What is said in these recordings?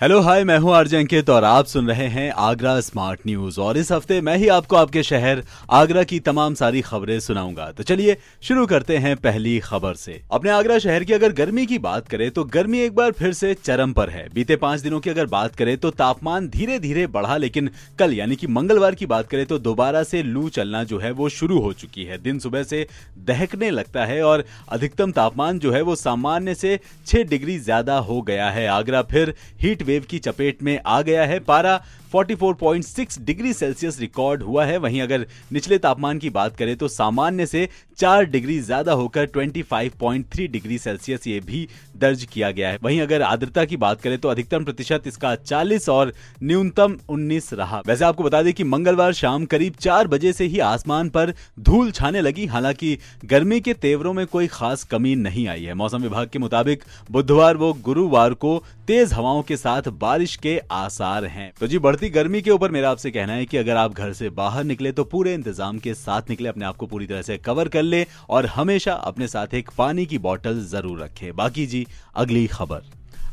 hello hi मैं हूँ RJ अंकित और आप सुन रहे हैं आगरा स्मार्ट न्यूज़ और इस हफ़्ते मैं ही आपको आपके शहर आगरा की तमाम सारी खबरें सुनाऊँगा। तो चलिए शुरू करते हैं पहली खबर से। अपने आगरा शहर की अगर गर्मी की बात करें तो गर्मी एक बार फिर से चरम पर है। बीते पाँच दिनों की अगर बात करें तो तापमान धीरे धीरे बढ़ा, लेकिन कल यानी की मंगलवार की बात करें तो दोबारा से लू चलना जो है, वो शुरू हो चुकी है। दिन सुबह से दहकने लगता है और अधिकतम तापमान जो है, वो सामान्य से छह डिग्री ज़्यादा हो गया है। आगरा फिर हीट वेव की चपेट में आ गया है पारा। 44.6 डिग्री सेल्सियस रिकॉर्ड हुआ है। वहीं अगर निचले तापमान की बात करें तो सामान्य से 4 डिग्री ज़्यादा होकर 25.3 डिग्री सेल्सियस ये भी दर्ज किया गया है। वहीं अगर आर्द्रता की बात करें तो अधिकतम प्रतिशत इसका 40 और न्यूनतम 19 रहा। वैसे आपको बता दें कि मंगलवार शाम करीब चार बजे से ही आसमान पर धूल छाने लगी। हालाँकि गर्मी के तेवरों में कोई खास कमी नहीं आई है। मौसम विभाग के मुताबिक बुधवार व गुरुवार को तेज हवाओं के साथ बारिश के आसार हैं। तो जी गर्मी के ऊपर मेरा आपसे कहना है कि अगर आप घर से बाहर निकले तो पूरे इंतज़ाम के साथ निकले, अपने आप को पूरी तरह से कवर कर ले और हमेशा अपने साथ एक पानी की बॉटल ज़रूर रखे। बाकी जी, अगली खबर।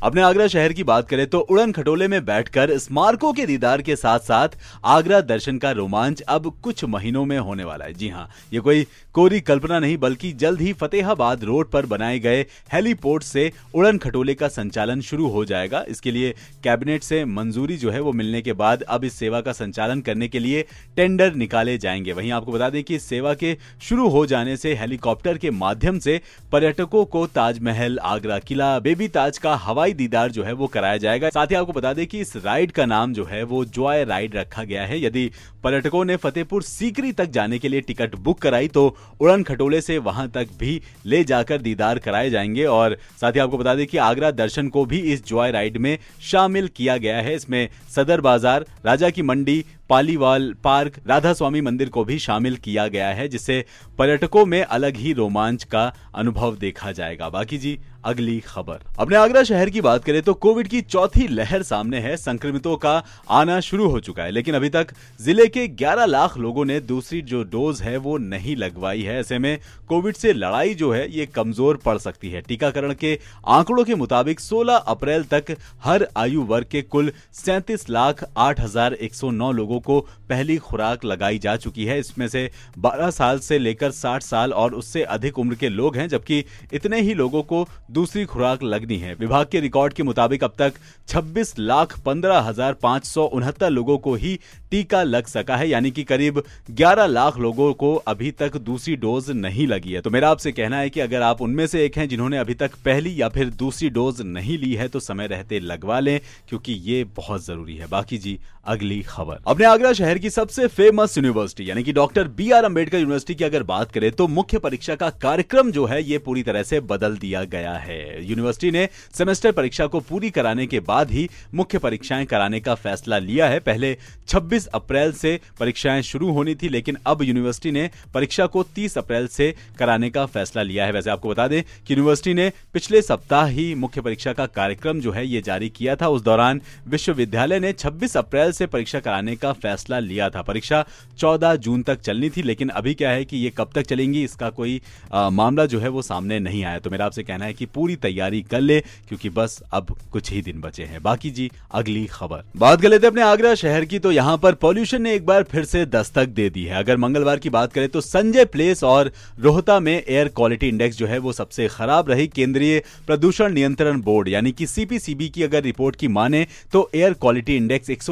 अपने आगरा शहर की बात करें तो उड़न खटोले में बैठकर स्मारकों के दीदार के साथ साथ आगरा दर्शन का रोमांच अब कुछ महीनों में होने वाला है। जी हाँ ये कोई कोरी कल्पना नहीं, बल्कि जल्द ही फतेहाबाद रोड पर बनाए गए हेलीपोर्ट से उड़न खटोले का संचालन शुरू हो जाएगा। इसके लिए कैबिनेट से मंजूरी जो है वो मिलने के बाद अब इस सेवा का संचालन करने के लिए टेंडर निकाले जाएँगे। वहीं आपको बता दें कि इस सेवा के शुरू हो जाने से हेलीकॉप्टर के माध्यम से पर्यटकों को ताजमहल, आगरा किला, बेबी ताज का हवाई हवाई दीदार जो है वो कराया जाएगा। साथ ही आपको बता दें कि इस राइड का नाम जो है वो जॉय राइड रखा गया है। यदि पर्यटकों ने फतेहपुर सीकरी तक जाने के लिए टिकट बुक कराई तो उड़न खटोले से वहाँ तक भी ले जाकर दीदार कराए जाएँगे। और साथ ही आपको बता दें कि आगरा दर्शन को भी इस जॉय राइड में शामिल किया गया है। इसमें सदर बाज़ार, राजा की मंडी, पालीवाल पार्क राधा स्वामी मंदिर को भी शामिल किया गया है, जिससे पर्यटकों में अलग ही रोमांच का अनुभव देखा जाएगा। बाकी जी अगली खबर। अपने आगरा शहर की बात करें तो कोविड की चौथी लहर सामने है। संक्रमितों का आना शुरू हो चुका है, लेकिन अभी तक ज़िले के 11 लाख लोगों ने दूसरी जो डोज है वो नहीं लगवाई है। ऐसे में कोविड से लड़ाई जो है, ये कमज़ोर पड़ सकती है। टीकाकरण के आंकड़ों के मुताबिक 16 अप्रैल तक हर आयु वर्ग के कुल सैंतीस लाख आठ हज़ार एक सौ नौ लोगों को पहली खुराक लगाई जा चुकी है। इसमें से 12 साल से लेकर 60 साल और उससे अधिक उम्र के लोग हैं, जबकि इतने ही लोगों को दूसरी खुराक लगनी है। विभाग के रिकॉर्ड के मुताबिक अब तक 26 लाख पंद्रह हज़ार पाँच सौ उनहत्तर लोगों को ही टीका लग सका है, यानी कि करीब 11 लाख लोगों को अभी तक दूसरी डोज नहीं लगी है। तो मेरा आपसे कहना है कि अगर आप उनमें से एक हैं जिन्होंने अभी तक पहली या फिर दूसरी डोज नहीं ली है तो समय रहते लगवा लें, क्योंकि ये बहुत ज़रूरी है। बाकी जी, अगली खबर। अपने आगरा शहर की सबसे फ़ेमस यूनिवर्सिटी यानी कि doctor B R Ambedkar university की अगर बात करें तो मुख्य परीक्षा का कार्यक्रम जो है, ये पूरी तरह से बदल दिया गया है। यूनिवर्सिटी ने सेमेस्टर परीक्षा को पूरी कराने के बाद ही मुख्य परीक्षाएँ कराने का फैसला लिया है। पहले 26 अप्रैल से परीक्षाएँ शुरू होनी थी लेकिन अब यूनिवर्सिटी ने परीक्षा को 30 अप्रैल से कराने का फैसला लिया है। वैसे आपको बता दें कि यूनिवर्सिटी ने पिछले सप्ताह ही मुख्य परीक्षा का कार्यक्रम जो है ये जारी किया था। उस दौरान विश्वविद्यालय ने 26 अप्रैल से परीक्षा कराने का फैसला लिया था। परीक्षा 14 जून तक चलनी थी लेकिन अभी क्या है कि ये कब तक चलेंगी इसका कोई आ, मामला जो है वो सामने नहीं आया। तो मेरा आपसे कहना है कि पूरी तैयारी कर ले क्योंकि बस अब कुछ ही दिन बचे हैं। बाकी जी अगली खबर। बात कर लेते अपने आगरा शहर की तो यहाँ पर पॉल्यूशन ने एक बार फिर से दस्तक दे दी है। अगर मंगलवार की बात करें तो संजय प्लेस और रोहता में एयर क्वालिटी इंडेक्स जो है वो सबसे खराब रही। केंद्रीय प्रदूषण नियंत्रण बोर्ड, यानी कि सीपीसीबी की अगर रिपोर्ट की माने तो एयर क्वालिटी इंडेक्स एक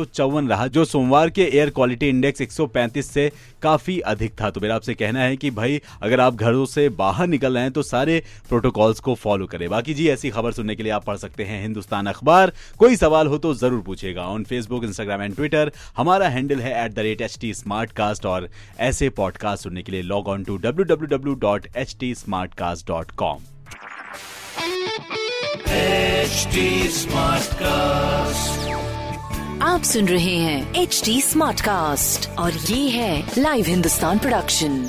रहा, जो सोमवार के एयर क्वालिटी इंडेक्स 135 से काफ़ी अधिक था। तो मेरा आपसे कहना है कि भाई, अगर आप घरों से बाहर निकल रहे हैं तो सारे प्रोटोकॉल्स को फॉलो करें। बाकी जी, ऐसी खबर सुनने के लिए आप पढ़ सकते हैं हिंदुस्तान अखबार। कोई सवाल हो तो ज़रूर पूछेगा on Facebook Instagram and Twitter हमारा हैंडल है at the rate H T Smartcast और ऐसे पॉडकास्ट सुनने के लिए log on to W W W dot H T Smartcast dot com H T Smartcast आप सुन रहे हैं एच टी स्मार्ट कास्ट और ये है लाइव हिंदुस्तान प्रोडक्शन